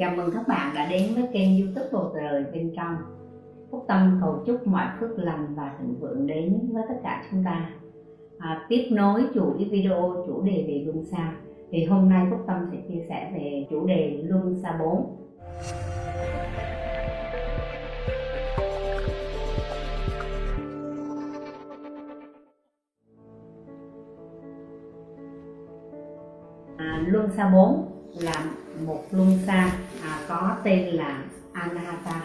Chào mừng các bạn đã đến với kênh youtube Bầu Trời Bên Trong. Phúc Tâm cầu chúc mọi phước lành và thịnh vượng đến với tất cả chúng ta. À, Tiếp nối chuỗi video chủ đề về luân xa Thì hôm nay Phúc Tâm sẽ chia sẻ về chủ đề luân xa 4 à, Luân xa 4 là một luân xa. À, có tên là Anahata.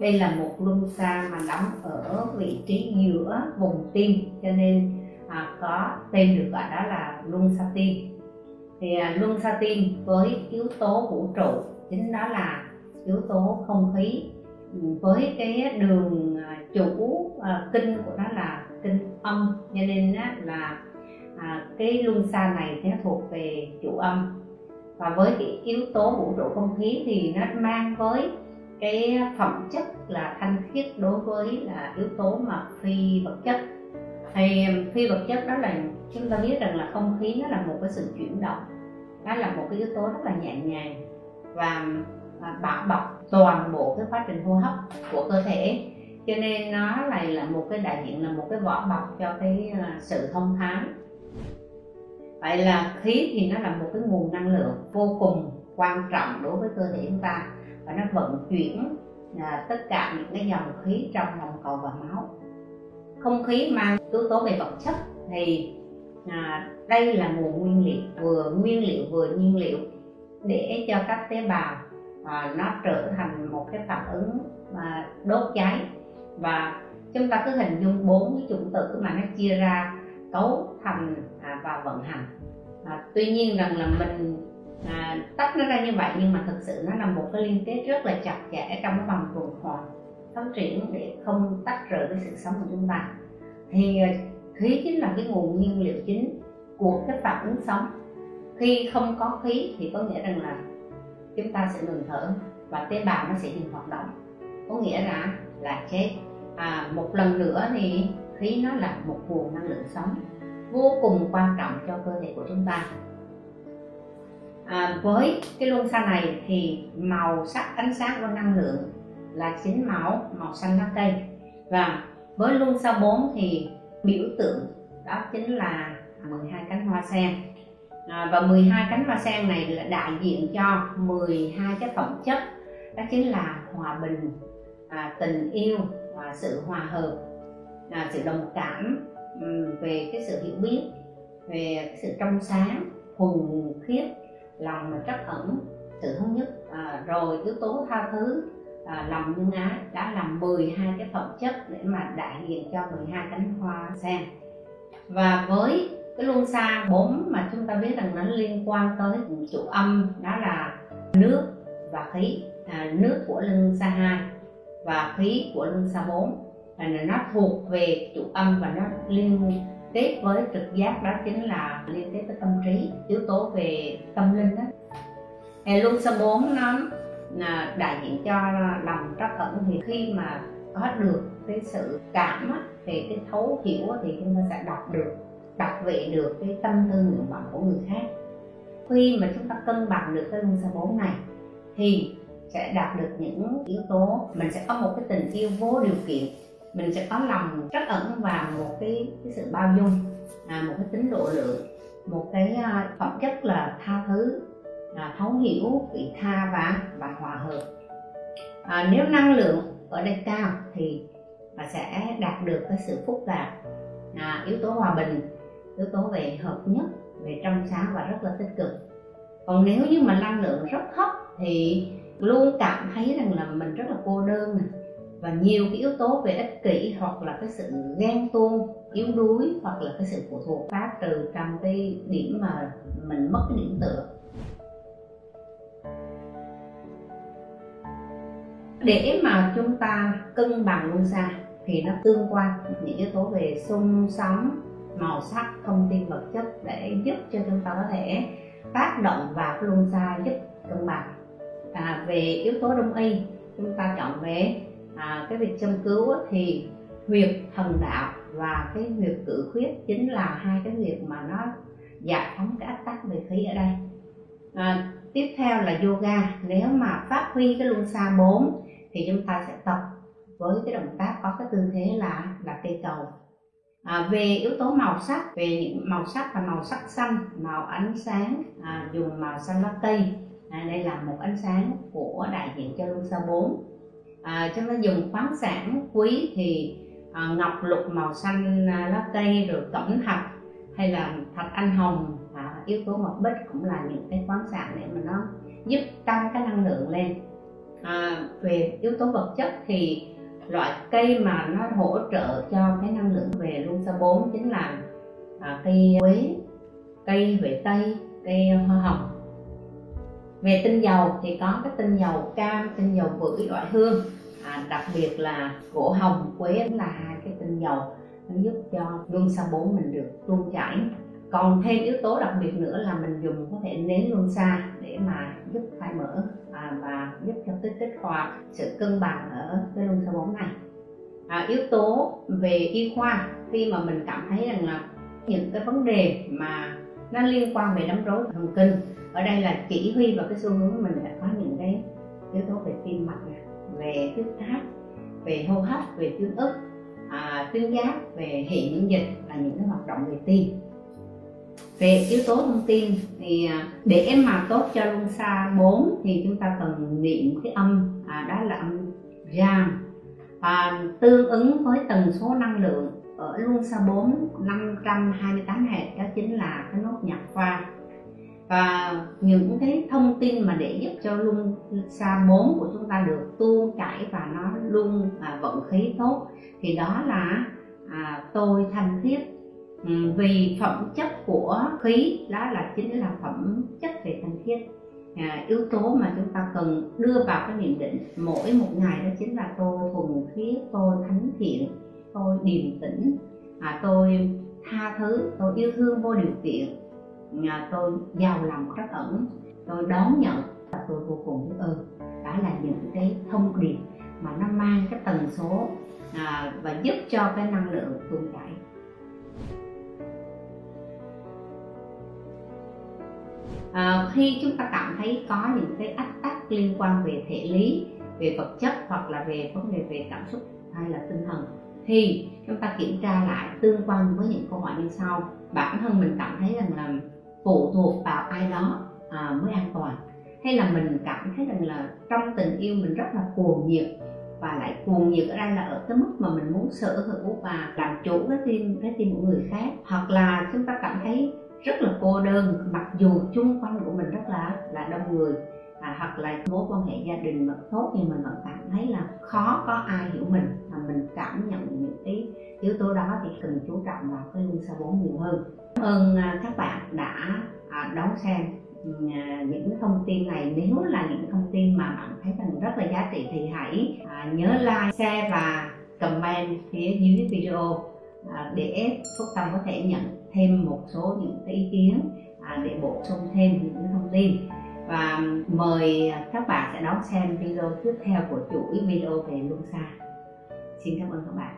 Đây là một luân xa mà đóng ở vị trí giữa vùng tim cho nên à, có tên được gọi đó là luân xa tim. Thì à, luân xa tim với yếu tố vũ trụ chính đó là yếu tố không khí. Với cái đường à, chủ à, kinh của nó là kinh âm cho nên á, là à, cái luân xa này nó thuộc về chủ âm và với cái yếu tố vũ trụ không khí thì nó mang với cái phẩm chất là thanh khiết đối với là yếu tố mà phi vật chất. Thì phi vật chất đó là, chúng ta biết rằng là không khí nó là một cái sự chuyển động đó là một cái yếu tố rất là nhẹ nhàng và à, bảo bọc toàn bộ cái quá trình hô hấp của cơ thể. Cho nên nó lại là một cái đại diện, là một cái vỏ bọc cho cái à, sự thông thoáng vậy là khí thì nó là một cái nguồn năng lượng vô cùng quan trọng đối với cơ thể chúng ta. Và nó vận chuyển à, tất cả những cái dòng khí trong lòng cầu và máu. Không khí mang yếu tố về vật chất thì à, đây là nguồn nguyên liệu vừa nguyên liệu vừa nhiên liệu để cho các tế bào à, nó trở thành một cái phản ứng à, đốt cháy. Và chúng ta cứ hình dung bốn cái chủng tử mà nó chia ra cấu thành à, và vận hành. À, tuy nhiên rằng là mình à, tách nó ra như vậy nhưng mà thực sự nó là một cái liên kết rất là chặt chẽ trong cái vòng tuần hoàn phát triển để không tách rời cái sự sống của chúng ta. Thì à, khí chính là cái nguồn nguyên liệu chính của cái phản ứng sống. Khi không có khí thì có nghĩa rằng là chúng ta sẽ ngừng thở và tế bào nó sẽ dừng hoạt động. Có nghĩa là là chết. À, một lần nữa thì khí nó là một nguồn năng lượng sống vô cùng quan trọng cho cơ thể của chúng ta. À, với cái luân xa này thì màu sắc ánh sáng của năng lượng là chính màu màu xanh lá cây. Và với luân xa 4 thì biểu tượng đó chính là 12 cánh hoa sen. À, và 12 cánh hoa sen này là đại diện cho 12 cái phẩm chất đó chính là hòa bình à, tình yêu và sự hòa hợp à, sự đồng cảm về cái sự hiểu biết về cái sự trong sáng thuần khiết lòng mà trắc ẩn sự thống nhất. À, rồi yếu tố tha thứ à, lòng nhân ái đã làm 12 cái phẩm chất để mà đại diện cho 12 cánh hoa sen. Và với cái luân xa bốn mà chúng ta biết rằng nó liên quan tới chủ âm đó là nước và khí. À, nước của luân xa hai và khí của luân xa bốn là nó thuộc về chủ âm và nó liên kết với trực giác đó chính là liên kết với tâm trí yếu tố về tâm linh đó. Thì luân số 4 nó là đại diện cho lòng trắc ẩn thì khi mà có được cái sự cảm á, thì cái thấu hiểu thì chúng ta sẽ đọc được đọc vị được cái tâm tư nguyện vọng của người khác. Khi mà chúng ta cân bằng được cái luân xa 4 này thì sẽ đạt được những yếu tố mình sẽ có một cái tình yêu vô điều kiện mình sẽ có lòng trắc ẩn và một cái, cái sự bao dung à, một cái tính độ lượng một cái uh, phẩm chất là tha thứ à, thấu hiểu vị tha và và hòa hợp. À, nếu năng lượng ở đây cao thì và sẽ đạt được cái sự phúc lạc, à, yếu tố hòa bình yếu tố về hợp nhất về trong sáng và rất là tích cực. Còn nếu như mà năng lượng rất thấp thì luôn cảm thấy rằng là mình rất là cô đơn này và nhiều cái yếu tố về ích kỷ hoặc là cái sự ghen tuông yếu đuối hoặc là cái sự phụ thuộc phát từ trong cái điểm mà mình mất cái điểm tựa. Để mà chúng ta cân bằng luân xa thì nó tương quan những yếu tố về xung sóng màu sắc thông tin vật chất để giúp cho chúng ta có thể tác động vào cái luân xa giúp cân bằng. À, về yếu tố đông y chúng ta chọn về à, cái việc châm cứu thì huyệt thần đạo và cái huyệt cử khuyết chính là hai cái huyệt mà nó giải phóng cái ách tắc về khí ở đây. À, tiếp theo là yoga. Nếu mà phát huy cái luân xa 4 thì chúng ta sẽ tập với cái động tác có cái tư thế là là cây cầu. À, về yếu tố màu sắc về những màu sắc là màu sắc xanh màu ánh sáng à, dùng màu xanh lá cây. À, đây là một ánh sáng của đại diện cho luân xa 4 à, chúng ta dùng khoáng sản quý thì à, ngọc lục màu xanh à, lá cây rồi tổng thạch hay là thạch anh hồng à, yếu tố ngọc bích cũng là những cái khoáng sản để mà nó giúp tăng cái năng lượng lên. À, về yếu tố vật chất thì loại cây mà nó hỗ trợ cho cái năng lượng về luân sa 4 chính là à, cây quế cây huệ tây cây hoa hồng về tinh dầu thì có cái tinh dầu cam tinh dầu bưởi loại hương. À, đặc biệt là gỗ hồng quế là hai cái tinh dầu nó giúp cho luân xa bốn mình được tuôn chảy. Còn thêm yếu tố đặc biệt nữa là mình dùng có thể nến luân xa để mà giúp khai mở à, và giúp cho cái kích hoạt sự cân bằng ở cái luân xa bốn này. À, yếu tố về y khoa khi mà mình cảm thấy rằng là những cái vấn đề mà nó liên quan về đám rối thần kinh ở đây là chỉ huy vào cái xu hướng mình đã có những cái yếu tố về tim mạch này, về huyết áp về hô hấp về tương ức à, tuyến giáp về hệ miễn dịch là những cái hoạt động về tim. Về yếu tố thông tin thì à, để để mà tốt cho luân xa 4 thì chúng ta cần niệm cái âm à, đó là âm ram à, tương ứng với tần số năng lượng ở luân xa 4 528 Hz đó chính là cái nốt nhạc khoa và những cái thông tin mà để giúp cho luân xa 4 của chúng ta được tu chảy và nó luôn à, vận khí tốt thì đó là à, tôi thanh thiết ừ, vì phẩm chất của khí đó là chính là phẩm chất về thanh thiết à, yếu tố mà chúng ta cần đưa vào cái niệm định mỗi một ngày đó chính là tôi thuần khiết tôi thánh thiện tôi điềm tĩnh. À, tôi tha thứ tôi yêu thương vô điều kiện tôi giàu lòng trắc ẩn. Tôi đón nhận và tôi vô cùng biết ơn. Đó là những cái thông điệp mà nó mang cái tần số à, và giúp cho cái năng lượng tuôn chảy. À, khi chúng ta cảm thấy có những cái ách tắc liên quan về thể lý về vật chất hoặc là về vấn đề về cảm xúc hay là tinh thần thì chúng ta kiểm tra lại tương quan với những câu hỏi như sau. Bản thân mình cảm thấy rằng là phụ thuộc vào ai đó à, mới an toàn. Hay là mình cảm thấy rằng là trong tình yêu mình rất là cuồng nhiệt và lại cuồng nhiệt ở đây là ở cái mức mà mình muốn sở hữu và làm chủ cái tim cái tim của người khác. Hoặc là chúng ta cảm thấy rất là cô đơn mặc dù chung quanh của mình rất là là đông người à, hoặc là mối quan hệ gia đình mà tốt nhưng mình vẫn cảm thấy là khó có ai hiểu mình mà mình cảm nhận những cái yếu tố đó thì cần chú trọng vào cái luân xa bốn nhiều hơn. Cảm ơn à, các bạn đã à, đón xem à, những thông tin này. Nếu là những thông tin mà bạn thấy rằng rất là giá trị thì hãy à, nhớ like share và comment phía dưới video à, để phúc tâm có thể nhận thêm một số những cái ý kiến à, để bổ sung thêm những thông tin và mời các bạn sẽ đón xem video tiếp theo của chuỗi video về luân xa. Xin cảm ơn các bạn.